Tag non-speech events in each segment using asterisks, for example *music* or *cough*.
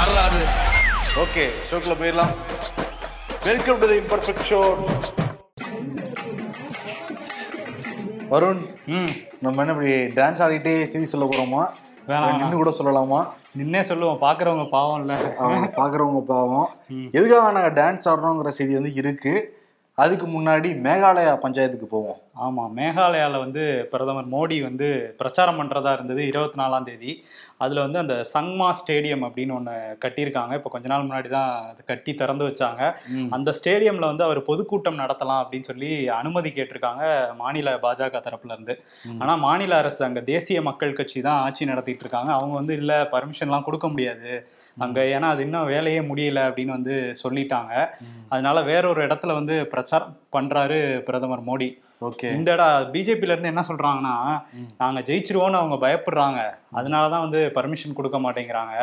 யாராது ஓகே ஷோக்குள்ள போயிடலாம். Welcome to the imperfect show Varun ம். நம்ம என்ன இப்படி டான்ஸ் ஆடிட்டே செய்தி சொல்ல போறோமா? வேணாம், நின்று கூட சொல்லலாமா? நின்னே சொல்லுவோம். பாக்குறவங்க பாவம் இல்ல. அவங்க பாக்குறவங்க பாவம். எதுக்காக நாங்க டான்ஸ் ஆடுறோங்கிற செய்தி வந்து இருக்கு. அதுக்கு முன்னாடி மேகாலயா பஞ்சாயத்துக்கு போவோம். ஆமா மேகாலயால வந்து பிரதமர் மோடி வந்து பிரச்சாரம் பண்றதா இருந்தது இருபத்தி நாலாம் தேதி. அதுல வந்து அந்த சங்மா ஸ்டேடியம் அப்படின்னு ஒண்ணு கட்டியிருக்காங்க. இப்போ கொஞ்ச நாள் முன்னாடி தான் அது கட்டி திறந்து வச்சாங்க. அந்த ஸ்டேடியம்ல வந்து அவர் பொதுக்கூட்டம் நடத்தலாம் அப்படின்னு சொல்லி அனுமதி கேட்டிருக்காங்க மாநில பாஜக தரப்புல இருந்து. ஆனா மாநில அரசு அங்க தேசிய மக்கள் கட்சி தான் ஆட்சி நடத்திட்டு இருக்காங்க. அவங்க வந்து இல்ல பர்மிஷன்லாம் கொடுக்க முடியாது. அங்க ஏன்னா அது இன்னும் வேலையே முடியல அப்படின்னு வந்து சொல்லிட்டாங்க. அதனால வேற ஒரு இடத்துல வந்து பிரச்சாரம் பண்றாரு பிரதமர் மோடி. ஓகே. இந்த இடம் பிஜேபில இருந்து என்ன சொல்றாங்கன்னா நாங்க ஜெயிச்சிருவோம்னு அவங்க பயப்படுறாங்க. அதனாலதான் வந்து பர்மிஷன் கொடுக்க மாட்டேங்கிறாங்க.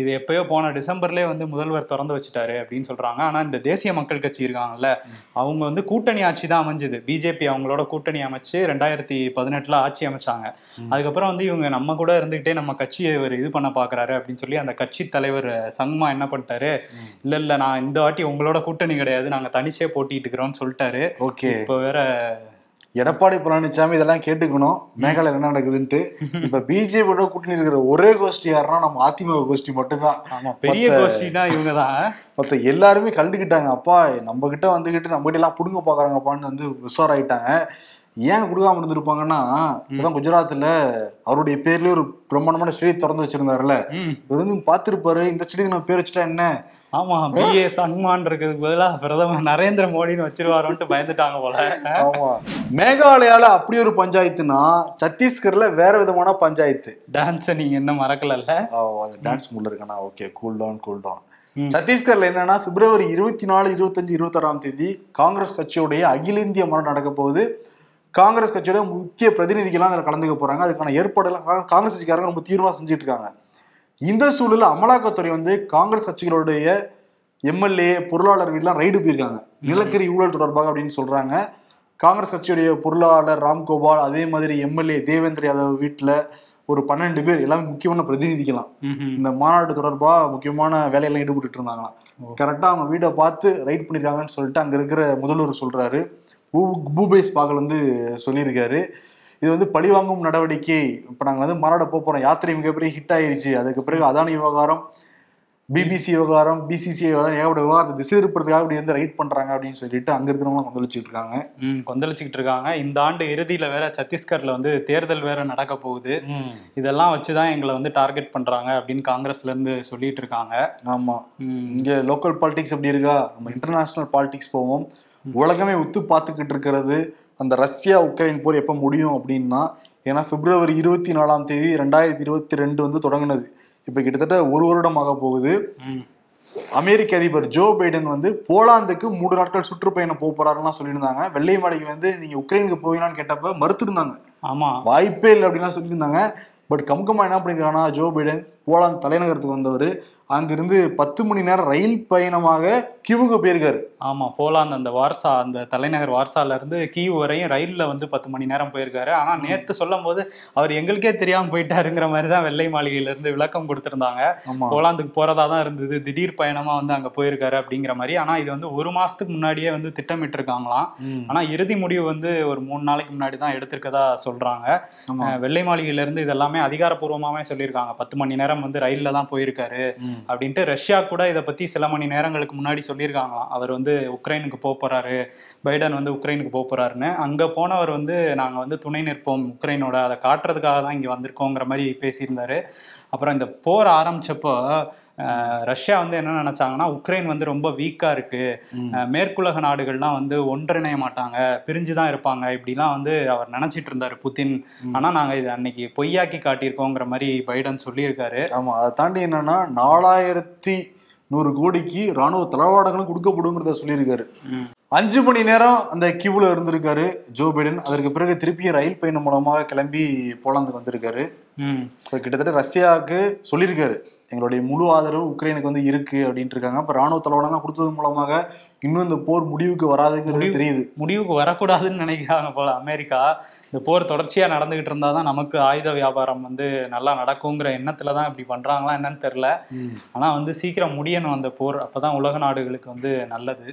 இது எப்பயோ போன டிசம்பர்லயே வந்து முதல்வர் திறந்து வச்சுட்டாரு அப்படின்னு சொல்றாங்க. ஆனா இந்த தேசிய மக்கள் கட்சி இருக்காங்கல்ல அவங்க வந்து கூட்டணி ஆட்சி தான் அமைஞ்சது. பிஜேபி அவங்களோட கூட்டணி அமைச்சு ரெண்டாயிரத்தி பதினெட்டுல ஆட்சி அமைச்சாங்க. அதுக்கப்புறம் வந்து இவங்க நம்ம கூட இருந்துகிட்டே நம்ம கட்சியை இவர் இது பண்ண பாக்குறாரு அப்படின்னு சொல்லி அந்த கட்சி தலைவர் சங்மா என்ன பண்ணிட்டாரு இல்ல இல்ல நான் இந்த வாட்டி உங்களோட கூட்டணி கிடையாது. நாங்க தனிச்சே போட்டிட்டு இருக்கிறோம்னு சொல்லிட்டாரு. ஓகே. இப்போ வேற எடப்பாடி பழனிசாமி இதெல்லாம் கேட்டுக்கணும். மேகாலயா என்ன நடக்குதுன்ட்டு. *laughs* இப்ப பிஜேபியோட கூட்டணி இருக்கிற ஒரே கோஷ்டி யாருன்னா நம்ம அதிமுக கோஷ்டி மட்டும்தான். ஆமா பெரிய கோஷ்டினா இவங்க தான் மொத்த எல்லாருமே கண்டுக்கிட்டாங்க. அப்பா நம்ம கிட்ட வந்துகிட்டு நம்ம கிட்ட எல்லாம் புடுங்க பாக்குறாங்கப்பான்னு வந்து உஷாராயிட்டாங்க ஏன் கொடுக்காம இருந்திருப்பாங்கன்னா இப்பதான் குஜராத்ல அவருடைய பேர்லயே ஒரு பிரம்மாண்டமான ஸ்டேடியம் திறந்து வச்சிருந்தாருல்ல. இவர் வந்து பார்த்திருப்பாரு. இந்த ஸ்டேடியம் நம்ம பேர் வச்சுட்டா என்ன? ஆமா பிஏ சன்மான் இருக்கிறதுக்கு பதிலா பிரதமர் நரேந்திர மோடின்னு வச்சிருவாரோன்ட்டு பயந்துட்டாங்க போல. ஆமா. மேகாலயால அப்படி ஒரு பஞ்சாயத்துனா சத்தீஸ்கர்ல வேற விதமான பஞ்சாயத்து. டான்ஸை நீங்க என்ன மறக்கலல்ல? டான்ஸ் மூட்ல இருக்கனா okay cool down cool down. சத்தீஸ்கர்ல என்னன்னா பிப்ரவரி இருபத்தி நாலு இருபத்தஞ்சு இருபத்தாறாம் தேதி காங்கிரஸ் கட்சியுடைய அகில இந்திய மாநாடு நடக்க போகுது. காங்கிரஸ் கட்சியோட முக்கிய பிரதிநிதிகள்லாம் அதில் கலந்துக்க போறாங்க. அதுக்கான ஏற்பாடுலாம் காங்கிரஸ் கட்சிக்காரங்க ரொம்ப தீவிரமா செஞ்சுட்டு இருக்காங்க. இந்த சூழல்ல அமலாக்கத்துறை வந்து காங்கிரஸ் கட்சிகளுடைய எம்எல்ஏ பொருளாளர் வீடுலாம் ரைடு போயிருக்காங்க. நிலக்கரி ஊழல் தொடர்பாக அப்படின்னு சொல்றாங்க. காங்கிரஸ் கட்சியுடைய பொருளாளர் ராம்கோபால் அதே மாதிரி எம்எல்ஏ தேவேந்திர யாதவ் வீட்டுல ஒரு பன்னெண்டு பேர் எல்லாமே முக்கியமான பிரதிநிதிக்கலாம். இந்த மாநாடு தொடர்பா முக்கியமான வேலையெல்லாம் ஈடுபட்டு இருந்தாங்களாம். கரெக்டா அவங்க வீடை பார்த்து ரைட் பண்ணிருக்காங்கன்னு சொல்லிட்டு அங்க இருக்கிற முதல்வர் சொல்றாரு. பூ- பூபேஷ் பாகல் வந்து சொல்லியிருக்காரு. இது வந்து பழிவாங்கும் நடவடிக்கை. இப்ப நாங்க வந்து மாநாடு போக போறோம் யாத்திரை மிகப்பெரிய ஹிட் ஆயிருச்சு. அதுக்கு பிறகு அதானி விவகாரம் பிபிசி விவகாரம் பிசிசி விவகாரம் ஏகப்பட்ட விவகாரத்தை திசை திருப்பறதுக்காக இப்படி வந்து ரைட் பண்றாங்க அப்படின்னு சொல்லிட்டு அங்க இருக்கிறவங்க கொந்தளிச்சுட்டு இருக்காங்க. ம் கொந்தளிச்சுக்கிட்டு இருக்காங்க. இந்த ஆண்டு இறுதியில வேற சத்தீஸ்கர்ல வந்து தேர்தல் வேற நடக்க போகுது. இதெல்லாம் வச்சுதான் எங்களை வந்து டார்கெட் பண்றாங்க அப்படின்னு காங்கிரஸ்ல இருந்து சொல்லிட்டு இருக்காங்க. ஆமா. ம். இங்க லோக்கல் பாலிடிக்ஸ் எப்படி இருக்கா? நம்ம இன்டர்நேஷனல் பாலிடிக்ஸ் போவோம். உலகமே உத்து பார்த்துக்கிட்டு இருக்கிறது. அந்த ரஷ்யா உக்ரைன் போர் எப்போ முடியும் அப்படின்னா ஏன்னா பிப்ரவரி இருபத்தி நாலாம் தேதி ரெண்டாயிரத்தி இருபத்தி ரெண்டு வந்து தொடங்குனது. இப்போ கிட்டத்தட்ட ஒரு வருடம் ஆக போகுது. அமெரிக்க அதிபர் ஜோ பைடன் வந்து போலாந்துக்கு மூன்று நாட்கள் சுற்றுப்பயணம் போக போறாருலாம் சொல்லியிருந்தாங்க. வெள்ளை மாளிகை வந்து நீங்க உக்ரைனுக்கு போவீங்களான்னு கேட்டப்ப மறுத்திருந்தாங்க. ஆமா. வாய்ப்பே இல்லை அப்படின்லாம் சொல்லியிருந்தாங்க. பட் கம்கமா என்ன பண்ணிருக்காங்கன்னா ஜோ பைடன் போலாந்து தலைநகரத்துக்கு வந்தவர். அங்கிருந்து பத்து மணி நேரம் ரயில் பயணமாக கிவுக்கு போயிருக்காரு. ஆமா போலாந்து அந்த வார்சா அந்த தலைநகர் வார்சால இருந்து கீவ் வரையும் ரயில்ல வந்து பத்து மணி நேரம் போயிருக்காரு. ஆனா நேத்து சொல்லும் போது அவர் எங்களுக்கே தெரியாம போயிட்டாருங்கிற மாதிரி தான் வெள்ளை மாளிகையில இருந்து விளக்கம் கொடுத்திருந்தாங்க. போலாந்துக்கு போறதா தான் இருந்தது. திடீர் பயணமா வந்து அங்க போயிருக்காரு அப்படிங்கிற மாதிரி. ஆனா இது வந்து ஒரு மாசத்துக்கு முன்னாடியே வந்து திட்டமிட்டு இருக்காங்களாம். ஆனா இறுதி முடிவு வந்து ஒரு மூணு நாளைக்கு முன்னாடி தான் எடுத்திருக்கதா சொல்றாங்க. வெள்ளை மாளிகையில இருந்து இதெல்லாமே அதிகாரப்பூர்வமாவே சொல்லியிருக்காங்க. பத்து மணி நேரம் வந்து ரயில்ல தான் போயிருக்காரு. அப்படின்ட்டு ரஷ்யா கூட இதை பத்தி சில மணி நேரங்களுக்கு முன்னாடி சொல்லியிருக்காங்களாம். அவர் வந்து உக்ரைனுக்கு போக போறாரு பைடன் வந்து உக்ரைனுக்கு போக போறாருன்னு. அங்க போனவர் வந்து நாங்க வந்து துணை நிற்போம் உக்ரைனோட அதை காட்டுறதுக்காக தான் இங்க வந்திருக்கோங்கிற மாதிரி பேசியிருந்தாரு. அப்புறம் இந்த போர் ஆரம்பிச்சப்போ ரஷ்யா வந்து என்ன நினைச்சாங்கன்னா உக்ரைன் வந்து ரொம்ப வீக்கா இருக்கு. ம். அஹ், மேற்குலக நாடுகள்லாம் வந்து ஒன்றிணைய மாட்டாங்க பிரிஞ்சு தான் இருப்பாங்க இப்படிலாம் வந்து அவர் நினைச்சிட்டு இருந்தாரு புதின். ஆனா நாங்க இது அன்னைக்கு பொய்யாக்கி காட்டியிருக்கோங்கிற மாதிரி பைடன் சொல்லியிருக்காரு. ஆமா அதை தாண்டி என்னன்னா நாலாயிரத்தி நூறு கோடிக்கு ராணுவ தளவாடங்களும் கொடுக்கப்படுங்கிறத சொல்லியிருக்காரு. அஞ்சு மணி நேரம் அந்த கியூல இருந்திருக்காரு ஜோ பைடன். அதற்கு பிறகு திருப்பியும் ரயில் பயணம் மூலமாக கிளம்பி போலாந்துக்கு வந்திருக்காரு. கிட்டத்தட்ட ரஷ்யாவுக்கு சொல்லியிருக்காரு. எங்களுடைய முழு ஆதரவு உக்ரைனுக்கு வந்து இருக்கு அப்படின்ட்டு இருக்காங்க. அப்ப ராணுவ தளவாடம்லாம் கொடுத்தது மூலமாக இன்னும் இந்த போர் முடிவுக்கு வராதுங்கிறது தெரியுது. முடிவுக்கு வரக்கூடாதுன்னு நினைக்கிறாங்க போல அமெரிக்கா. இந்த போர் தொடர்ச்சியா நடந்துகிட்டு இருந்தாதான் நமக்கு ஆயுத வியாபாரம் வந்து நல்லா நடக்குங்கிற எண்ணத்துல தான் இப்படி பண்றாங்களா என்னன்னு தெரியல. ஆனா வந்து சீக்கிரம் முடியணும் அந்த போர். அப்பதான் உலக நாடுகளுக்கு வந்து நல்லது.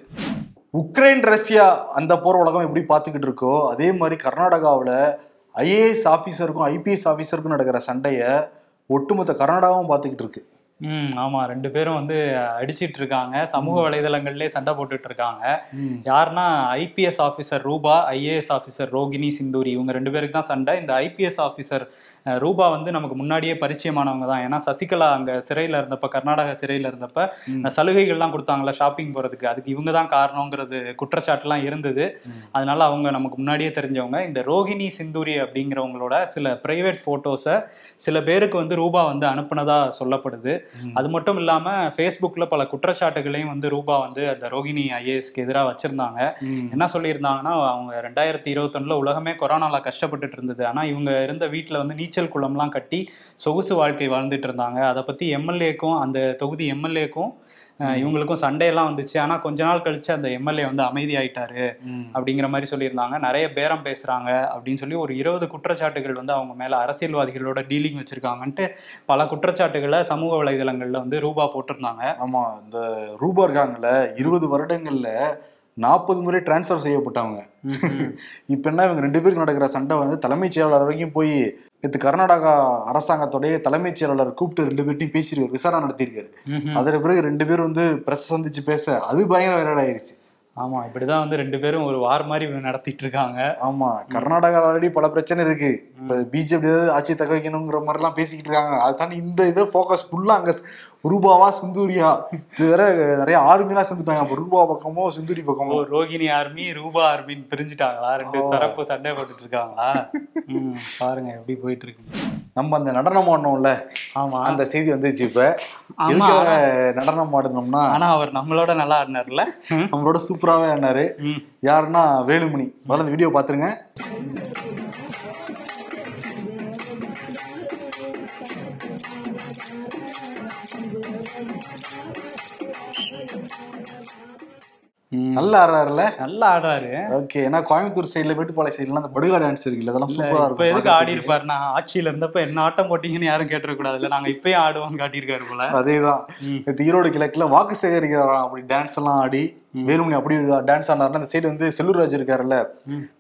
உக்ரைன் ரஷ்யா அந்த போர் உலகம் எப்படி பார்த்துக்கிட்டு இருக்கோ அதே மாதிரி கர்நாடகாவில் ஐஏஎஸ் ஆஃபீஸருக்கும் ஐபிஎஸ் ஆஃபீஸருக்கும் நடக்கிற சண்டையை ஒட்டுமொத்த கர்நாடகாவும் பார்த்துக்கிட்டு இருக்கு. ம் ஆமா. ரெண்டு பேரும் வந்து அடிச்சிட்டு இருக்காங்க. சமூக வலைதளங்கள்லயே சண்டை போட்டுட்டு இருக்காங்க. யாருன்னா IPS officer Roopa IAS officer Rohini Sindhuri இவங்க ரெண்டு பேருக்கு தான் சண்டை. இந்த ஐபிஎஸ் ஆஃபீஸர் ரூபா வந்து நமக்கு முன்னாடியே பரிச்சயமானவங்க தான். ஏன்னா சசிகலா அங்க சிறையில இருந்தப்ப கர்நாடக சிறையில இருந்தப்ப. இந்த சலுகைகள்லாம் கொடுத்தாங்களா ஷாப்பிங் போறதுக்கு. அதுக்கு இவங்க தான் காரணங்கிறது குற்றச்சாட்டுலாம் இருந்தது. அதனால அவங்க நமக்கு முன்னாடியே தெரிஞ்சவங்க. இந்த ரோகிணி சிந்தூரி அப்படிங்கிறவங்களோட சில பிரைவேட் போட்டோஸை சில பேருக்கு வந்து ரூபா வந்து அனுப்புனதா சொல்லப்படுது. அது மட்டும் இல்லாம ஃபேஸ்புக்ல பல குற்றச்சாட்டுகளையும் வந்து ரூபா வந்து அந்த ரோகிணி ஐஏஎஸ்க்கு எதிராக வச்சிருந்தாங்க. என்ன சொல்லியிருந்தாங்கன்னா அவங்க ரெண்டாயிரத்தி இருபத்தொன்னுல உலகமே கொரோனால கஷ்டப்பட்டுட்டு இருந்தது. ஆனா இவங்க இருந்த வீட்ல வந்து நீச்சல் குளம்லாம் கட்டி சொகுசு வாழ்க்கை வாழ்ந்துட்டு இருந்தாங்க. அதை பத்தி எம்எல்ஏக்கும் அந்த தொகுதி எம்எல்ஏக்கும் இவங்களுக்கும் சண்டையெல்லாம் வந்துச்சு. ஆனா கொஞ்ச நாள் கழிச்சு அந்த எம்எல்ஏ வந்து அமைதியாயிட்டாரு. அப்படிங்கிற மாதிரி சொல்லியிருந்தாங்க. நிறைய பேரம் பேசுறாங்க அப்படின்னு சொல்லி ஒரு இருபது குற்றச்சாட்டுகள் வந்து அவங்க மேல அரசியல்வாதிகளோட டீலிங் வச்சிருக்காங்கன்ட்டு பல குற்றச்சாட்டுகளை சமூக வலைதளங்கள்ல வந்து ரூபா போட்டிருந்தாங்க. ஆமா இந்த ரூபா இருக்காங்கல்ல இருபது வருடங்கள்ல நாற்பது முறை டிரான்ஸ்ஃபர் செய்யப்பட்டவங்க. இப்ப என்ன இவங்க ரெண்டு பேருக்கு நடக்கிற சண்டை வந்து தலைமைச் செயலாளர் வரைக்கும் போய் நேற்று கர்நாடகா அரசாங்கத்தோடைய தலைமைச் செயலாளர் கூப்பிட்டு ரெண்டு பேர்ட்டையும் பேசியிருக்காரு விசாரணை நடத்தியிருக்காரு. அதற்கு பிறகு ரெண்டு பேரும் வந்து பிரஸ் சந்திச்சு பேச அது பயங்கர வைரல் ஆயிருச்சு ஆமா இப்படிதான் வந்து ரெண்டு பேரும் ஒரு வார் மாதிரி நடத்திட்டு இருக்காங்க. ஆமா கர்நாடகா ஆல்ரெடி பல பிரச்சனை இருக்கு. இப்ப பிஜேபி ஏதாவது ஆட்சி தக்க வைக்கணுங்கிற மாதிரி எல்லாம் பேசிக்கிட்டு இருக்காங்க. அது தாண்டி இந்த இதை ஃபோக்கஸ் ஃபுல்லா அங்க ரூபாவா சிந்தூரியா? இது வேற நிறைய ஆர்மிலாம் சேர்ந்துட்டாங்க. அப்ப ரூபா பக்கமோ சிந்தூரி பக்கமோ? ரோகிணி ஆர்மி ரூபா ஆர்மின்னு பிரிஞ்சுட்டாங்களா? ரெண்டு. தரப்பு சண்டை போட்டுட்டு இருக்காங்களா? பாருங்க எப்படி போயிட்டு இருக்கு நம்ம அந்த நடனம் ஆடணும்ல. ஆமா. அந்த செய்தி வந்துச்சு இப்ப. நடனம் ஆடணும்னா? ஆனா அவர் நம்மளோட நல்லா ஆடினார்ல. நம்மளோட சூப்பராவே ஆடினாரு. யாருன்னா வேலுமணி. முதல்ல இந்த வீடியோ பாத்துருங்க நல்லா ஆடுறாருல? நல்லா ஆடுறாரு. ஓகே ஏன்னா கோயம்புத்தூர் சைடுல மேட்டுப்பாளைய சைடுல அந்த படுகா டான்ஸ் இருக்குல்ல அதெல்லாம் சூப்பரா இப்ப எதுக்கு இருக்கும் ஆடி இருப்பாருன்னா ஆட்சியில இருந்தப்ப என்ன ஆட்டம் போட்டீங்கன்னு யாரும் கேட்டுற கூடாதுல்ல நாங்க இப்பயும் ஆடுவோம்னு காட்டியிருக்காரு போல. அதேதான். ஈரோடு கிழக்குல வாக்கு சேகரிக்கிறாராம் அப்படி டான்ஸ் எல்லாம் ஆடி வேலுமணி அப்படி டான்ஸ் ஆடினாருன்னா அந்த சைடு வந்து செல்லூர்ராஜ் இருக்காருல்ல.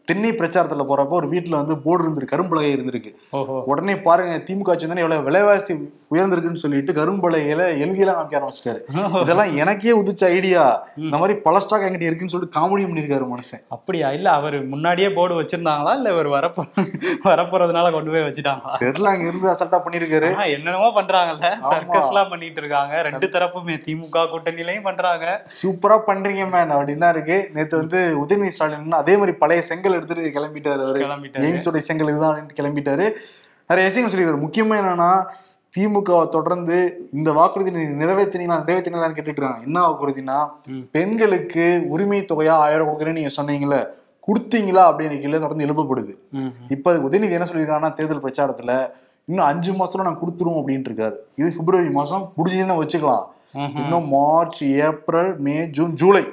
தென்னை பிரச்சாரத்துல போறப்போ ஒரு வீட்டுல வந்து போர்டு இருந்திருக்கு கரும்பலகை இருந்திருக்கு. உடனே பாருங்க திமுக ஆட்சி வந்தோடனே எவ்வளவு விலைவாசி உயர்ந்திருக்குன்னு சொல்லிட்டு கரும்பலகையில எழுதியெல்லாம் காமிக்க ஆரம்பிச்சிட்டாரு. இதெல்லாம் எனக்கே உதிச்ச ஐடியா இந்த மாதிரி பல ஸ்டாக் என்கிட்ட இருக்குன்னு சொல்லிட்டு காமெடி பண்ணிருக்காரு மனுஷன். அப்படியா? இல்ல அவர் முன்னாடியே போர்டு வச்சிருந்தாங்களா? இல்ல இவர் வரப்போ வரப்போறதுனால கொண்டு போய் வச்சுட்டாங்களா? தெரியல அங்க இருந்து அசல்ட்டா பண்ணிருக்காரு என்னென்னமோ பண்றாங்கல்ல. சர்க்கஸ் எல்லாம் பண்ணிட்டு இருக்காங்க. ரெண்டு தரப்புமே திமுக கூட்டணியிலையும் பண்றாங்க. சூப்பரா பண்றீங்க. மேன் அப்படின்னு தான் இருக்கு. நேத்து வந்து உதயநிதி ஸ்டாலின் அதே மாதிரி பழைய செங்கல் எடுத்துட்டு கிளம்பிட்டாரு அவரு. கிளம்பிட்டாரு. எய்ம்ஸோட செங்கல் இதுதான் கிளம்பிட்டாரு. நிறைய விஷயங்கள் சொல்லியிருக்காரு. முக்கியமா என்னன்னா திமுக வை தொடர்ந்து இந்த வாக்குறுதி நீ நிறைவேற்றினீங்களா நிறைவேற்றினீங்களான்னு கேட்டுட்டு என்ன வாக்குறுதினா. பெண்களுக்கு உரிமை தொகையா ஆயிரம் கொடுக்குறேன்னு நீங்க சொன்னீங்கல்ல கொடுத்தீங்களா அப்படின்னு கீழே தொடர்ந்து எழுப்பப்படுது. இப்ப உதயநிதி என்ன சொல்லியிருக்காங்கன்னா தேர்தல் பிரச்சாரத்துல இன்னும் அஞ்சு மாசத்துல நான் கொடுத்துருவோம் அப்படின்ட்டு இருக்காரு. இது பிப்ரவரி மாசம் முடிஞ்சதுன்னு வச்சுக்கலாம். இன்னும் March April May June July.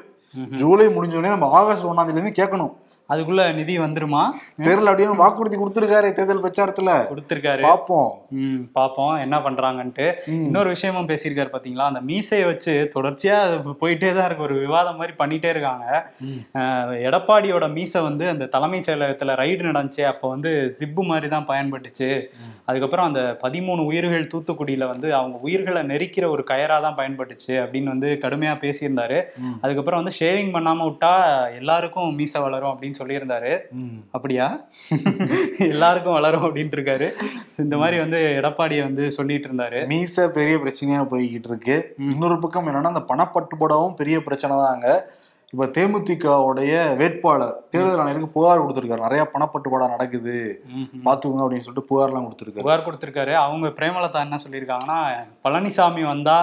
July முடிஞ்ச உடனே நம்ம ஆகஸ்ட் தேதியில இருந்து கேட்கணும். அதுக்குள்ள நிதி வந்துருமா? தேர்தல் அப்படியே வாக்குறுதி கொடுத்துருக்காரு தேர்தல் பிரச்சாரத்துல. கொடுத்திருக்காரு. பாப்போம். ம் பாப்போம். என்ன பண்றாங்கன்ட்டு. இன்னொரு விஷயமும் பேசியிருக்காரு பாத்தீங்களா? அந்த மீசையை வச்சு தொடர்ச்சியா அது போயிட்டே தான் இருக்கு. ஒரு விவாதம் மாதிரி பண்ணிட்டே இருக்காங்க. எடப்பாடியோட மீசை வந்து அந்த தலைமைச் செயலகத்துல ரைடு நடந்துச்சு. அப்போ வந்து ஜிப்பு மாதிரி தான் பயன்பட்டுச்சு. அதுக்கப்புறம் அந்த பதிமூணு உயிர்கள் தூத்துக்குடியில வந்து அவங்க உயிர்களை நெரிக்கிற ஒரு கயரா தான் பயன்பட்டுச்சு அப்படின்னு வந்து கடுமையா பேசியிருந்தாரு. அதுக்கப்புறம் வந்து ஷேவிங் பண்ணாம விட்டா எல்லாருக்கும் மீசை வளரும் அப்படின்னு சொல்லியிருந்தாரு. அப்படியா? எல்லாருக்கும் வளரும் அப்படின்ட்டு இருக்காரு இந்த மாதிரி வந்து எடப்பாடியை வந்து சொல்லிட்டு இருந்தாரு மீச பெரிய பிரச்சனையா போய்கிட்டு இருக்கு இன்னொரு பக்கம் என்னன்னா அந்த பணப்பட்டுப்படாவும் பெரிய பிரச்சனை தான் அங்க. இப்ப தேமுதிகவுடைய வேட்பாளர் தேர்தல் ஆணையருக்கு புகார் கொடுத்திருக்காரு. நிறைய பணப்பட்டுப்பாடா நடக்குது. பாத்துக்கோங்க அப்படின்னு சொல்லிட்டு புகார்லாம் கொடுத்திருக்காரு. புகார் கொடுத்திருக்காரு. அவங்க பிரேமலதா என்ன சொல்லியிருக்காங்கன்னா பழனிசாமி வந்தா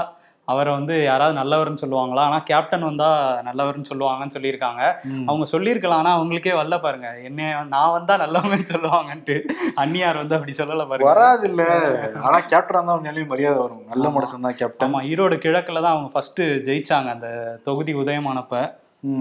அவரை வந்து யாராவது நல்லவர்னு சொல்லுவாங்களா? ஆனா கேப்டன் வந்தா நல்லவர்னு சொல்லுவாங்கன்னு சொல்லியிருக்காங்க. அவங்க சொல்லியிருக்கலாம் ஆனா அவங்களுக்கே வரல பாருங்க. என்ன நான் வந்தா நல்லவங்கன்னு சொல்லுவாங்கன்ட்டு அந்நியார் வந்து அப்படி சொல்லல பாருங்க. வராது இல்ல ஆனா கேப்டனா தான் உண்மையிலேயே மரியாதை வரும். நல்ல மனுஷன் தான் கேப்டன் ஆமா ஈரோடு கிழக்குல தான் அவங்க ஃபர்ஸ்ட் ஜெயிச்சாங்க அந்த தொகுதி உதயமானப்ப.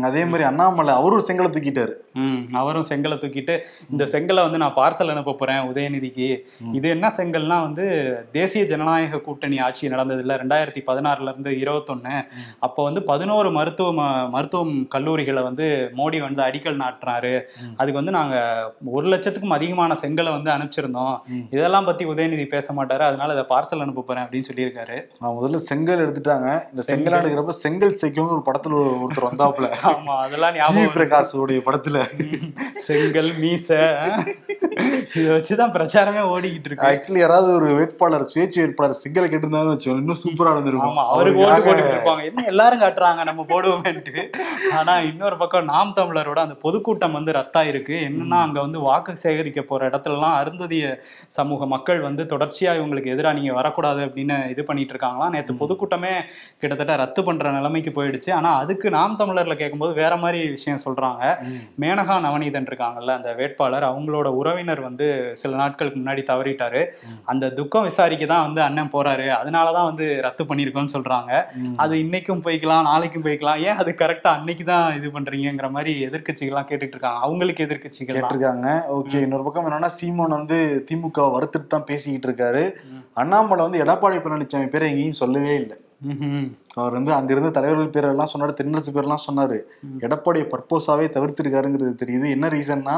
அதே மாதிரி அண்ணாமலை அவரும் செங்கலை தூக்கிட்டாரு. ம் அவரும் செங்கலை தூக்கிட்டு இந்த செங்கலை வந்து நான் பார்சல் அனுப்ப போறேன் உதயநிதிக்கு. இது என்ன செங்கல்னா வந்து தேசிய ஜனநாயக கூட்டணி ஆட்சி நடந்தது இல்ல ரெண்டாயிரத்தி பதினாறுல இருந்து இருபத்தொன்னு. அப்போ வந்து பதினோரு மருத்துவ மருத்துவம் கல்லூரிகளை வந்து மோடி வந்து அடிக்கல் நாட்டினாரு ம். அதுக்கு வந்து நாங்க ஒரு லட்சத்துக்கும் அதிகமான செங்கலை வந்து அனுப்பிச்சிருந்தோம். இதெல்லாம் பத்தி உதயநிதி பேச மாட்டாரு அதனால இதை பார்சல் அனுப்ப போறேன் அப்படின்னு சொல்லியிருக்காரு. நான் முதல்ல செங்கல் எடுத்துட்டாங்க. இந்த செங்கல். எடுக்கிறப்ப செங்கல் சைக்கிள்னு ஒரு படத்துல ஒருத்தர் வந்தாப்புல. ஆமா அதெல்லாம் ஞாபகம். பிரகாஷ் உடைய படத்துல செங்கல் மீச இதை வச்சுதான் பிரச்சாரமே ஓடிக்கிட்டு இருக்கு. ஆக்சுவலி யாராவது ஒரு வேட்பாளர் சுயேட்சை வேட்பாளர் செங்கலை கேட்டிருந்தாங்கன்னு வச்சுக்கோங்க இன்னும் சூப்பரா இருந்திருக்கும். ஆமா அவருக்கு ஓட்டு போட்டுட்டு இருப்பாங்க என்ன எல்லாரும் காட்டுறாங்க நம்ம போடுவோமேன்ட்டு. ஆனா இன்னொரு பக்கம் நாம் தமிழரோட அந்த பொதுக்கூட்டம் வந்து ரத்தாயிருக்கு. என்னன்னா அங்க வந்து வாக்கு சேகரிக்க போற இடத்துலலாம் அருந்ததிய சமூக மக்கள் வந்து தொடர்ச்சியா இவங்களுக்கு எதிராக நீங்க வரக்கூடாது அப்படின்னு இது பண்ணிட்டு இருக்காங்களாம் நேத்து பொதுக்கூட்டமே கிட்டத்தட்ட ரத்து பண்ற நிலைமைக்கு போயிடுச்சு. ஆனா அதுக்கு நாம் தமிழர்ல கேட்கும்போது வேற மாதிரி விஷயம் சொல்றாங்க. மேனகா நவநீதன் இருக்காங்கல்ல அந்த வேட்பாளர் அவங்களோட உறவினர் வந்து சில நாட்களுக்கு முன்னாடி தவறிட்டாரு. அந்த துக்கம் விசாரிக்க தான் வந்து அண்ணன் போறாரு. அதனாலதான் வந்து ரத்து பண்ணிருக்கோம்னு சொல்றாங்க. அது இன்னைக்கும் போய்க்கலாம் நாளைக்கும் போய்க்கலாம். ஏன் அது கரெக்டா அன்னைக்கு தான் இது பண்றீங்கங்கிற மாதிரி எதிர்க்கட்சிகள்லாம் கேட்டுட்டு இருக்காங்க அவங்களுக்கு எதிர்க்கட்சிகள் கேட்டிருக்காங்க. ஓகே இன்னொரு பக்கம் என்னன்னா சீமான் வந்து திமுக வறுத்துட்டு தான் பேசிக்கிட்டு இருக்காரு. அண்ணாமலை வந்து எடப்பாடி பழனிசாமி பேரை எங்கேயும் சொல்லவே இல்லை. அவர் வந்து அங்கிருந்த தலைவர்கள் பேரெல்லாம் சொன்னாரு தென்னரசு பேரெல்லாம் சொன்னாரு. எடப்பாடியை பர்போஸாவே தவிர்த்திருக்காருங்கிறது தெரியுது. என்ன ரீசன்னா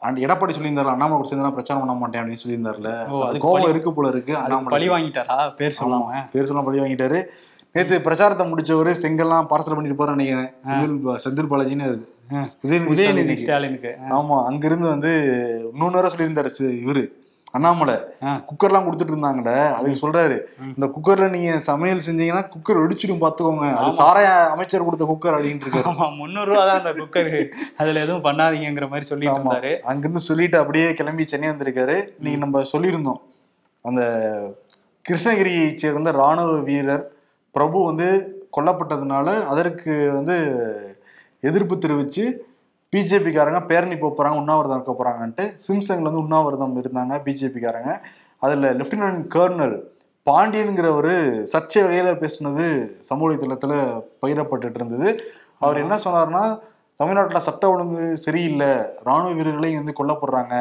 அந்த எடப்பாடி சொல்லியிருந்தாரு அண்ணாமலை கூட சேர்ந்து பிரச்சாரம் பண்ண மாட்டேன் அப்படின்னு சொல்லியிருந்தாருல. அது கோபம் பழி- இருக்கு போல இருக்கு பழி அண்ணாமலை வாங்கிட்டாரா? பேர் சொல்லாம. பேர் சொல்ல பழி வாங்கிட்டாரு. நேத்து பிரச்சாரத்தை முடிச்சவரு செங்கல்லாம் பார்சல் பண்ணிட்டு போறாரு நினைக்கிறேன். செந்தில் செந்தில் பாலாஜின்னு அது. உதயநிதி ஸ்டாலினுக்கு. ஆமா அங்கிருந்து வந்து இன்னொன்னு சொல்லியிருந்தாரு இவரு. அண்ணாமலை. குக்கர்லாம் கொடுத்துட்டு இருந்தாங்கல்ல அதுக்கு சொல்றாரு. இந்த குக்கர்ல நீங்க சமையல் செஞ்சீங்கன்னா குக்கர் வெடிச்சிடும் பாத்துக்கோங்க அது. சாராய அமைச்சர் கொடுத்த குக்கர் அப்படின்ட்டு இருக்காரு ஆமா முந்நூறு ரூபா தான் அந்த குக்கர் அதுல எதுவும் பண்ணாதீங்கங்கிற மாதிரி ஆமா. இருந்தாரு அங்கிருந்து சொல்லிட்டு அப்படியே கிளம்பி சென்னை வந்திருக்காரு இன்னைக்கு நம்ம சொல்லியிருந்தோம் அந்த கிருஷ்ணகிரியை சேர்ந்த ராணுவ வீரர் பிரபு வந்து கொல்லப்பட்டதுனால அதற்கு வந்து எதிர்ப்பு தெரிவிச்சு பிஜேபிக்காரங்க பேரணி போக போறாங்க உண்ணாவிரதம் இருக்க போறாங்கன்ட்டு சிம்சங்ல வந்து உண்ணாவிரதம் இருந்தாங்க பிஜேபிக்காரங்க. அதுல லெப்டினன்ட் கர்னல் பாண்டியன்கிற ஒரு சர்ச்சை வகையில பேசுனது சமூக வலைதளத்துல பகிரப்பட்டுட்டு இருந்தது. அவர் என்ன சொன்னார்னா தமிழ்நாட்டுல சட்ட ஒழுங்கு சரியில்லை ராணுவ வீரர்களே இங்க வந்து கொல்லப்படுறாங்க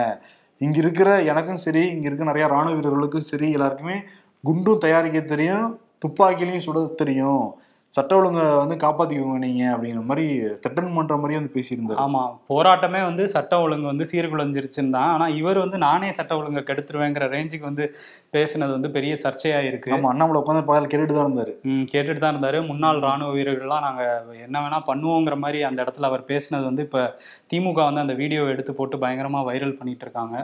இங்க இருக்கிற எனக்கும் சரி இங்க இருக்க நிறைய ராணுவ வீரர்களுக்கும் சரி எல்லாருக்குமே குண்டும் தயாரிக்க தெரியும் துப்பாக்கிலையும் சுட தெரியும். சட்ட ஒழுங்கை வந்து காப்பாத்திக்கோங்க நீங்க அப்படிங்கிற மாதிரி த்ரெட்டன் பண்ற மாதிரி வந்து பேசியிருந்தாரு. ஆமா போராட்டமே வந்து சட்ட ஒழுங்கு வந்து சீர்குலைஞ்சிருச்சுன்னு தான். ஆனா இவர் வந்து நானே சட்ட ஒழுங்கை கெடுத்துருவேங்கிற ரேஞ்சுக்கு வந்து பேசுனது வந்து பெரிய சர்ச்சையா இருக்கு ஆமா அண்ணாமலை உட்காந்து பக்கத்துல கேட்டுட்டு தான் இருந்தாரு. ம், கேட்டுட்டு தான் இருந்தாரு. முன்னாள் ராணுவ வீரர்கள்லாம் நாங்க என்ன வேணா பண்ணுவோங்கிற மாதிரி அந்த இடத்துல அவர் பேசினது வந்து இப்ப திமுக வந்து அந்த வீடியோ எடுத்து போட்டு பயங்கரமா வைரல் பண்ணிட்டு இருக்காங்க.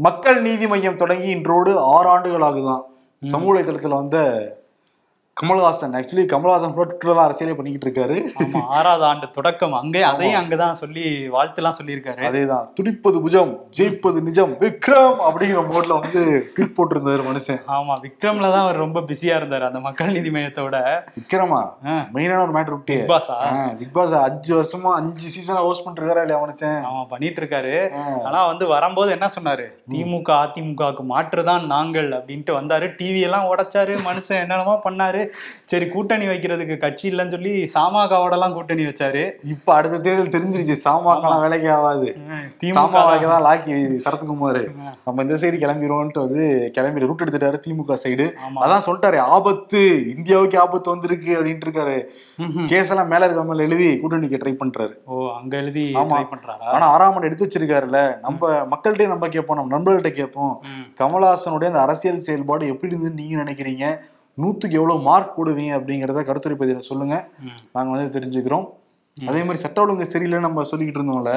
மக்கள் நீதி மையம் தொடங்கி இன்றோடு ஆறு ஆண்டுகள் ஆகுதான் சமூக வலைதளத்துல வந்த கமல்ஹாசன். ஆக்சுவலி கமல்ஹாசன் கூட ட்விட்டர்ல அரசியலே பண்ணிக்கிட்டு இருக்காரு. ஆறாவது ஆண்டு தொடக்கம். அங்கே அதையும் அங்கதான் சொல்லி வாழ்த்துலாம் சொல்லியிருக்காரு. அதேதான். துடிப்பது புஜம் ஜெயிப்பது நிஜம். விக்ரம் அப்படிங்கிற மோட்ல வந்து ட்வீட் போட்டிருந்தாரு மனுஷன். ஆமா விக்ரம்ல தான் அவர் ரொம்ப பிஸியா இருந்தாரு அந்த மக்கள் நீதி மையத்தோட. விக்ரமா. மெயினான ஒரு மேட்டர் விட்டு. பிக் பாஸா பிக் பாஸ் அஞ்சு வருஷமா அஞ்சு சீசனா ஹோஸ்ட் பண்ணிருக்காரா இல்லையா மனுஷன்? ஆமா பண்ணிட்டு இருக்காரு. ஆனா வந்து வரும்போது என்ன சொன்னாரு? திமுக அதிமுகவுக்கு மாற்றுதான் நாங்கள் அப்படின்ட்டு வந்தாரு. டிவி எல்லாம் உடைச்சாரு மனுஷன். என்னென்னமோ பண்ணாரு. சரி கூட்டணி வைக்கிறதுக்கு கட்சி இல்லைன்னு சொல்லி சாமாகாவோட எல்லாம் கூட்டணி வச்சாரு. இப்ப அடுத்த தேர்தல் தெரிஞ்சிருச்சு. சாமாக்கெல்லாம் வேலைக்கு ஆகாது. திமுக தான் லாக்கி சரத்குமார். நம்ம இந்த சைடு கிளம்பிடுவோம்ட்டு வந்து கிளம்பி ரூட் எடுத்துட்டாரு திமுக சைடு. அதான் சொல்லிட்டாரு ஆபத்து. இந்தியாவுக்கு ஆபத்து வந்திருக்கு அப்படின்ட்டு இருக்காரு. கேஸ் எல்லாம் மேல இருக்காம எழுதி கூட்டணிக்கு ட்ரை பண்றாரு. ஓ அங்க எழுதி. ட்ரை பண்றாரா? ஆனா ஆறாம் எடுத்து வச்சிருக்காருல்ல. நம்ம மக்கள்கிட்டயே நம்ம கேட்போம் நம்ம நண்பர்கள்ட்ட கேட்போம். கமலஹாசனுடைய அந்த அரசியல் செயல்பாடு எப்படி இருந்துன்னு நீங்க நினைக்கிறீங்க? நூத்துக்கு எவ்வளவு மார்க் போடுவீங்க அப்படிங்கறத கருத்துரை பதில சொல்லுங்க ம். நாங்க வந்து தெரிஞ்சுக்கிறோம் அதே மாதிரி சட்ட ஒழுங்கு சரியில்லைன்னு நம்ம சொல்லிக்கிட்டு இருந்தோம்ல.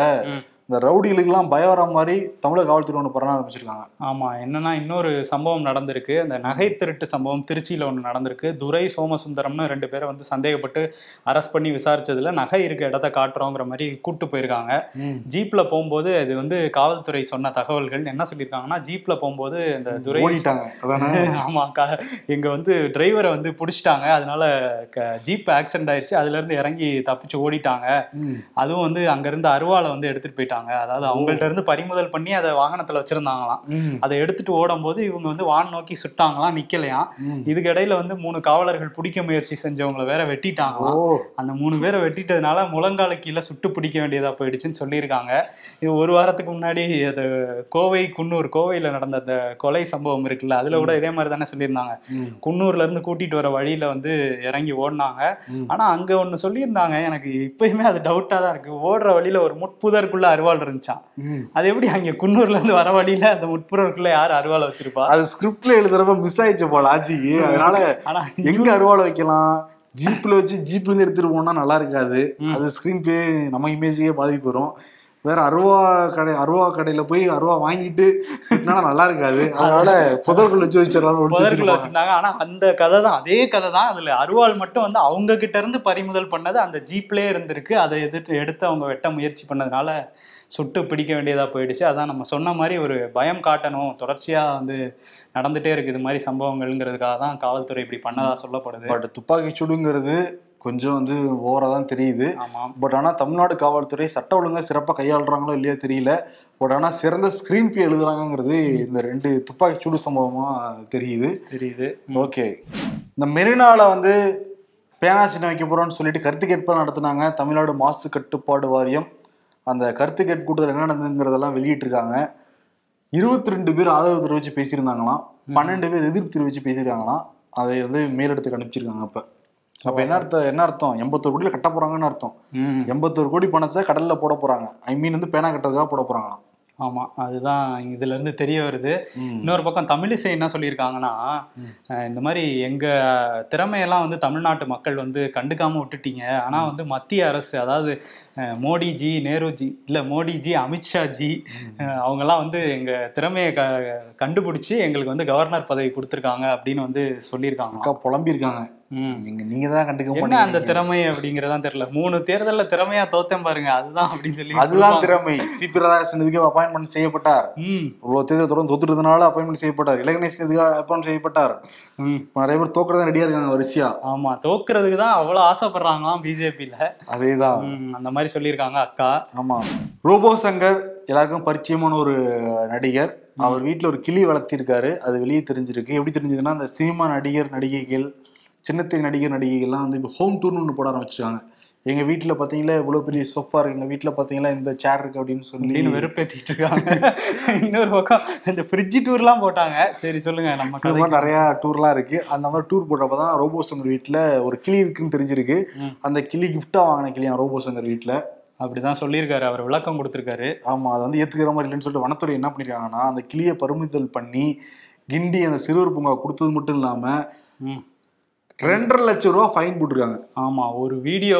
இந்த ரவுடிகளுக்கெல்லாம் பயம் வர மாதிரி தமிழக காவல்துறை ஒன்று பண்ண ஆரம்பிச்சிருக்காங்க. ஆமா என்னன்னா இன்னொரு சம்பவம் நடந்திருக்கு. அந்த நகை திருட்டு சம்பவம் திருச்சியில ஒன்று நடந்திருக்கு. துரை சோமசுந்தரம்னு ரெண்டு பேரை வந்து சந்தேகப்பட்டு அரெஸ்ட் பண்ணி விசாரிச்சதுல நகை இருக்க இடத்த காட்டுறோங்கிற மாதிரி கூட்டு போயிருக்காங்க. ஜீப்ல போகும்போது இது வந்து காவல்துறை சொன்ன தகவல்கள். என்ன சொல்லியிருக்காங்கன்னா ஜீப்ல போகும்போது இந்த துரை ஓடிட்டாங்க. அதானே? *laughs* ஆமா க- எங்க வந்து டிரைவரை வந்து பிடிச்சிட்டாங்க. அதனால ஜீப் ஆக்சிடென்ட் ஆயிடுச்சு. அதுல இருந்து இறங்கி தப்பிச்சு ஓடிட்டாங்க. அதுவும் வந்து அங்க இருந்து அருவாளை வந்து எடுத்துட்டு போயிட்டாங்க. அதாவது அவங்கள்ட்ட இருந்து பறிமுதல் பண்ணி அதை வாகனத்துல வச்சிருந்தாங்களாம். அதை எடுத்துட்டு ஓடும்போது இவங்க வந்து வான் நோக்கி சுட்டாங்களாம் நிக்கலையாம். இதுக்கு இடையில வந்து மூணு காவலர்கள் பிடிக்க முயற்சி செஞ்சவங்கள வேற வெட்டிட்டாங்களாம். அந்த மூணு பேரை வெட்டிட்டதுனால முழங்கால கீழே சுட்டு பிடிக்க வேண்டியதா போயிடுச்சுன்னு சொல்லியிருக்காங்க. இது ஒரு வாரத்துக்கு முன்னாடி அது கோவை குன்னூர் கோவையில நடந்த அந்த கொலை சம்பவம் இருக்குல்ல அதுல கூட இதே மாதிரி தானே சொல்லியிருந்தாங்க. குன்னூர்ல இருந்து கூட்டிட்டு வர வழியில வந்து இறங்கி ஓடினாங்க. ஆனா அங்க ஒண்ணு சொல்லியிருந்தாங்க எனக்கு இப்பயுமே அது டவுட்டா தான் இருக்கு. ஓடுற வழியில ஒரு முட்புதற்குள்ள அருவாள் இருந்துச்சான் ம். அது எப்படி அங்க குன்னூர்ல இருந்து வர வழியில அந்த முட்புதற்குள்ள யார் அருவாள் வச்சிருப்பா? அது ஸ்கிரிப்ட்ல எழுதுறப்ப மிஸ் ஆயிடுச்சு போல ஆச்சிக்கு அதனால ஆனா எங்க அருவாளை வைக்கலாம்? ஜீப்ல வச்சு ஜீப்ல இருந்து எடுத்துட்டு போனா நல்லா இருக்காது. அது ஸ்கிரீன் பே நம்ம இமேஜுக்கே பாதிப்பு வரும். வேற அருவா கடை அருவா கடையில போய் அருவா வாங்கிட்டு நல்லா இருக்காது. அதனால புதற்குள்ள வச்சு வச்சிடலாம் வச்சிருந்தாங்க. ஆனா அந்த கதை தான் அதே கதை தான். அதுல அருவாள் மட்டும் வந்து அவங்க கிட்ட இருந்து பறிமுதல் பண்ணது அந்த ஜீப்லயே இருந்திருக்கு. அதை எதிர்த்து எடுத்து அவங்க வெட்ட முயற்சி பண்ணதுனால சுட்டு பிடிக்க வேண்டியதா போயிடுச்சு. அதான் நம்ம சொன்ன மாதிரி ஒரு பயம் காட்டணும். தொடர்ச்சியா வந்து நடந்துட்டே இருக்கு இது மாதிரி சம்பவங்கள்ங்கிறதுக்காக தான் காவல்துறை இப்படி பண்ணதா சொல்லப்படுது. பட் துப்பாக்கி சூடுங்கிறது கொஞ்சம் வந்து ஓவரா தான் தெரியுது. ஆமாம் பட் ஆனால் தமிழ்நாடு காவல்துறை சட்ட ஒழுங்கா சிறப்பாக கையாளுறாங்களோ இல்லையோ தெரியல. பட் ஆனால் சிறந்த ஸ்கிரீன் பே எழுதுறாங்கங்கிறது இந்த ரெண்டு துப்பாக்கி சூடு சம்பவமா தெரியுது. தெரியுது. ஓகே. இந்த மெரினால வந்து பேனா சின்ன வைக்க போறோம்னு சொல்லிட்டு கருத்து கேட்பா நடத்துனாங்க தமிழ்நாடு மாசு கட்டுப்பாடு வாரியம். அந்த கருத்து கேட்பு கூட்டத்தில் என்ன நடந்ததுங்கிறதெல்லாம் வெளியிட்டிருக்காங்க. இருபத்தி ரெண்டு பேர் ஆதரவு தெரிவிச்சு பேசியிருந்தாங்களாம். பன்னெண்டு பேர் எதிர்ப்பு தெரிவிச்சு பேசியிருக்காங்களாம். அதை வந்து மேலிடத்துக்கு அனுப்பிச்சிருக்காங்க அப்ப. அப்ப என்ன அர்த்தம் என்ன அர்த்தம்? எண்பத்தோரு கோடியில கட்ட போறாங்கன்னு அர்த்தம். எண்பத்தோரு கோடி பணத்தை கடல்ல போட போறாங்க. ஐ மீன் வந்து பேனா கட்டுறதுக்காக போட போறாங்களாம். ஆமா அதுதான் இதுல இருந்து தெரிய வருது. இன்னொரு பக்கம் தமிழிசை என்ன சொல்லியிருக்காங்கன்னா இந்த மாதிரி எங்க திறமையெல்லாம் வந்து தமிழ்நாட்டு மக்கள் வந்து கண்டுக்காம விட்டுட்டீங்க. ஆனா வந்து மத்திய அரசு அதாவது மோடிஜி நேருஜி இல்ல மோடிஜி அமித்ஷாஜி அவங்கெல்லாம் வந்து எங்க திறமையை க கண்டுபிடிச்சு எங்களுக்கு வந்து கவர்னர் பதவி கொடுத்துருக்காங்க அப்படின்னு வந்து சொல்லியிருக்காங்க அக்கா புலம்பியிருக்காங்க. ம். நீங்க நீங்க தான் கண்டுக்க என்ன அந்த. திறமை அப்படிங்கறதான் தெரியல. மூணு தேர்தல்ல திறமையா தோத்தேன் பாருங்க அதுதான் அப்படின்னு சொல்லி அதுதான் திறமை. சிபி ராதாகிருஷ்ணன் இதுக்கு அப்பாயின்மெண்ட் செய்யப்பட்டார். ம். இவ்வளவு தேர்தல் தொடர்ந்து தோத்துறதுனால அப்பாயின்மெண்ட் செய்யப்பட்டார். இலகணேசன் இதுக்காக அப்பாயின்மெண்ட் செய்யப்பட்டார் நிறைய பேர் தோக்குறதா ரெடியா இருக்காங்க வரிசையா. ஆமா தோக்குறதுக்கு தான் அவ்வளவு ஆசைப்படுறாங்களாம் பிஜேபியில அதேதான். அந்த மாதிரி சொல்லியிருக்காங்க அக்கா. ஆமா. ரோபோ சங்கர் எல்லாருக்கும் பரிச்சயமான ஒரு நடிகர். அவர் வீட்ல ஒரு கிளி வளர்த்திருக்காரு. அது வெளியே தெரிஞ்சிருக்கு. எப்படி தெரிஞ்சதுன்னா அந்த சினிமா நடிகர் நடிகைகள் சின்னத்திரை நடிகர் நடிகைகள்லாம் வந்து இப்போ ஹோம் டூர்னு ஒன்று போட ஆரம்பிச்சிருக்காங்க. எங்க வீட்ல பாத்தீங்களா இவ்வளவு பெரிய சோஃபா இருக்கு. எங்க வீட்ல பாத்தீங்களா இந்த சேர் இருக்கு அப்படின்னு சொல்லி வெறுப்பேத்திட்டு இருக்காங்க. இன்னொரு பக்கம் இந்த ஃப்ரிட்ஜ் டூர்லாம் போட்டாங்க. சரி சொல்லுங்க நம்ம இந்த மாதிரி நிறைய டூர்லாம் இருக்கு. அந்த மாதிரி டூர் போட்டப்ப தான் ரோபோ சங்கர் வீட்ல ஒரு கிளி இருக்குன்னு தெரிஞ்சிருக்கு. அந்த கிளி கிஃப்டா வாங்கின கிளியா ரோபோ சங்கர் வீட்ல. அப்படிதான் சொல்லியிருக்காரு. அவர் விளக்கம் கொடுத்திருக்காரு. ஆமா அதை வந்து ஏத்துக்கிற மாதிரி இல்லைன்னு சொல்லிட்டு வனத்துறை என்ன பண்ணிருக்காங்கன்னா அந்த கிளியை பருமிதல் பண்ணி கிண்டி அந்த சிறுவர் பூங்கா கொடுத்தது மட்டும் இல்லாம ம். ரெண்டரை லட்சம் ரூபா ஃபைன் போட்டிருக்காங்க. ஆமா ஒரு வீடியோ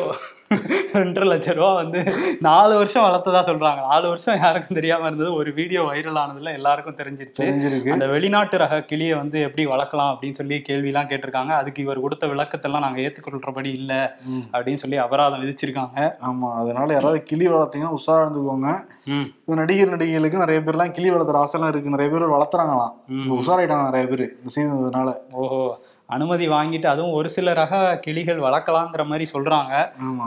ரெண்டரை லட்சம் ரூபா வந்து நாலு வருஷம் வளர்த்ததா சொல்றாங்க. நாலு வருஷம் யாருக்கும் தெரியாம இருந்தது. ஒரு வீடியோ வைரல் ஆனதுல எல்லாருக்கும் தெரிஞ்சிருச்சு. அந்த வெளிநாட்டு ரக கிளியை வந்து எப்படி வளர்க்கலாம் அப்படின்னு சொல்லி கேள்விலாம் கேட்டிருக்காங்க. அதுக்கு இவர் கொடுத்த விளக்கத்தெல்லாம் நாங்க ஏத்துக்கொள்றபடி இல்ல. அப்படின்னு சொல்லி அபராதம் விதிச்சிருக்காங்க. ஆமா அதனால யாராவது கிளி வளர்த்தீங்கன்னா உஷாரா இருந்துக்கோங்க. நடிகர் நடிகைகளுக்கு நிறைய பேர்லாம் கிளி வளர்த்துற ஆசைலாம் இருக்கு. நிறைய பேர் வளர்த்துறாங்களாம். உஷாராயிட்டாங்க நிறைய பேர் இந்த சீசன் ஓஹோ. அனுமதி வாங்கிட்டு அதுவும் ஒரு சில ரக கிளிகள் வளர்க்கலாங்கிற மாதிரி சொல்றாங்க.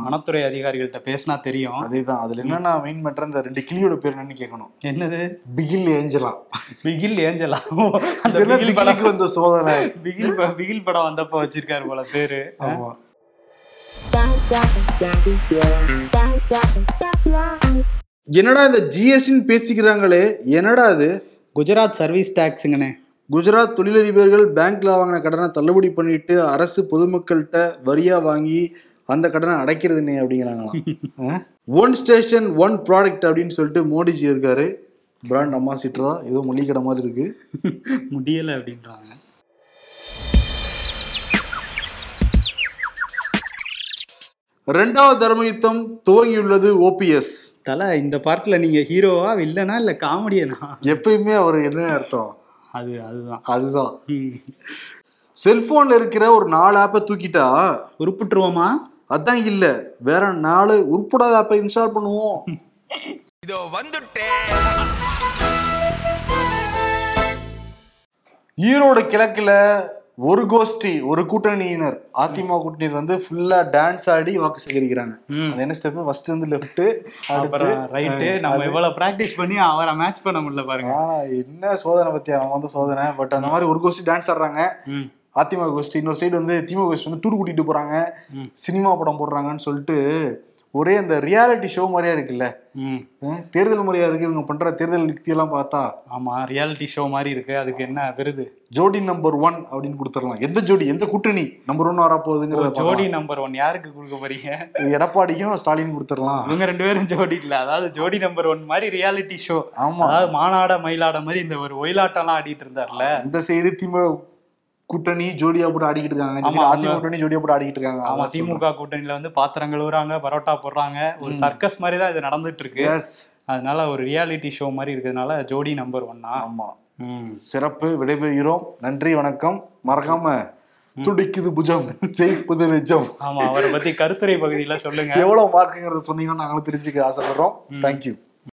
வனத்துறை அதிகாரிகள்ட்ட பேசினா தெரியும். அதேதான். அதுல என்னன்னா மெயின் மேட்டர் இந்த ரெண்டு கிளியோட பேர் என்னன்னு கேட்கணும் என்னது? பிகில் ஏஞ்சலா. பிகில் ஏஞ்சலா? அந்த பிகில் படம். பிகிலுக்கு வந்த சோதனை? பிகில் பிகில் படம் வந்தப்ப வச்சிருக்காரு போல பேரு. ஆமா. என்னடா இந்த ஜிஎஸ்டின்னு பேசிக்கிறாங்களே? என்னடா இது? குஜராத் சர்வீஸ் டேக்ஸுங்கண்ணே. குஜராத் தொழிலதிபர்கள் பேங்க்ல வாங்கின கடனை தள்ளுபடி பண்ணிட்டு அரசு பொதுமக்கள்கிட்ட வரியா வாங்கி அந்த கடனை அடைக்கிறதுனே அப்படிங்கிறாங்களாம். ஒன் ஸ்டேஷன் ஒன் ப்ராடக்ட் அப்படின்னு சொல்லிட்டு மோடிஜி இருக்காரு. பிராண்ட் அம்பாசிட்டரா ஏதோ மளிகை கடை மாதிரி இருக்கு. முடியல அப்படின்றாங்க. ரெண்டாவது தர்ம யுத்தம் துவங்கியுள்ளது ஓபிஎஸ் தல இந்த பார்ட்ல நீங்க ஹீரோவா வில்லனா இல்ல காமெடியனா எப்பயுமே அவர் என்ன அர்த்தம்? அது அதுதான். அதுதான். செல்போன்ல இருக்கிற ஒரு நாலு ஆப்பை தூக்கிட்டா? உருப்பிட்டுருவோமா? அதான் இல்ல. வேற நாலு உருப்படாத ஆப்பை இன்ஸ்டால் பண்ணுவோம். *laughs* இதோ வந்துட்டேன் ஈரோடு கிழக்குல ஒரு கோஷ்டி ஒரு கூட்டணியினர் அதிமுக கூட்டணியினர் வந்து ஃபுல்லா டான்ஸ் ஆடி வாக்கு சேகரிக்கிறாங்க. அது என்ன ஸ்டெப் ஃபர்ஸ்ட் வந்து லெஃப்ட் அடுத்து ரைட்டு நம்ம எவ்வளவு பிராக்டிஸ் பண்ணி அவரை மேட்ச் பண்ண முடியல பாருங்க. என்ன சோதனை பத்தியா நம்ம வந்து சோதனை. பட் அந்த மாதிரி ஒரு கோஷ்டி டான்ஸ் ஆடுறாங்க. அதிமுக கோஷ்டி. இன்னொரு சைடு வந்து திமுக கோஷ்டி வந்து டூர் கூட்டிட்டு போறாங்க. சினிமா படம் போடுறாங்கன்னு சொல்லிட்டு ஒரே அந்த ரியாலிட்டி ஷோ மாதிரியா இருக்குல்ல? தேர்தல் முறையா இருக்கு இவங்க பண்ற தேர்தல் யுக்தியெல்லாம் பார்த்தா. ஆமா ரியாலிட்டி ஷோ மாதிரி இருக்கு. அதுக்கு என்ன விருது? ஜோடி நம்பர் ஒன் அப்படின்னு கொடுத்துடலாம். எந்த ஜோடி எந்த கூட்டணி நம்பர் ஒன் வரப்போகுதுங்கிறத ஜோடி. நம்பர் ஒன் யாருக்கு கொடுக்க போறீங்க? எடப்பாடிக்கும் ஸ்டாலின் கொடுத்துடலாம். இவங்க ரெண்டு பேரும் ஜோடி இல்ல. அதாவது ஜோடி நம்பர் ஒன் மாதிரி ரியாலிட்டி ஷோ ஆமா. அதாவது மானாட மயிலாட மாதிரி இந்த ஒரு ஒயிலாட்டம்லாம் ஆடிட்டு இருந்தார்ல. இந்த சைடு திமுக கூட்டணி ஜோடியா போட்டு ஆடிக்கிட்டு இருக்காங்க. அதிமுக கூட்டணி ஜோடியா போட்டு ஆடிக்கிட்டு இருக்காங்க. ஆமா. திமுக கூட்டணியில வந்து பாத்திரம் கழுவுறாங்க பரோட்டா போடுறாங்க. ஒரு சர்க்கஸ் மாதிரி தான் இது நடந்துட்டு இருக்கு. அதனால ஒரு ரியாலிட்டி ஷோ மாதிரி இருக்கிறதுனால ஜோடி நம்பர் ஒன்னா ஆமா. சிறப்பு விடைபெறுகிறோம். நன்றி வணக்கம். மறக்காம துடிக்குது புஜம் ஜெயிப்புது நிஜம். ஆமா அவரை பத்தி கருத்துரை பகுதியில சொல்லுங்க. எவ்வளவு மார்க்குங்கிறத சொன்னீங்கன்னா நாங்களும் தெரிஞ்சுக்க ஆசைப்படுறோம். தேங்க்யூ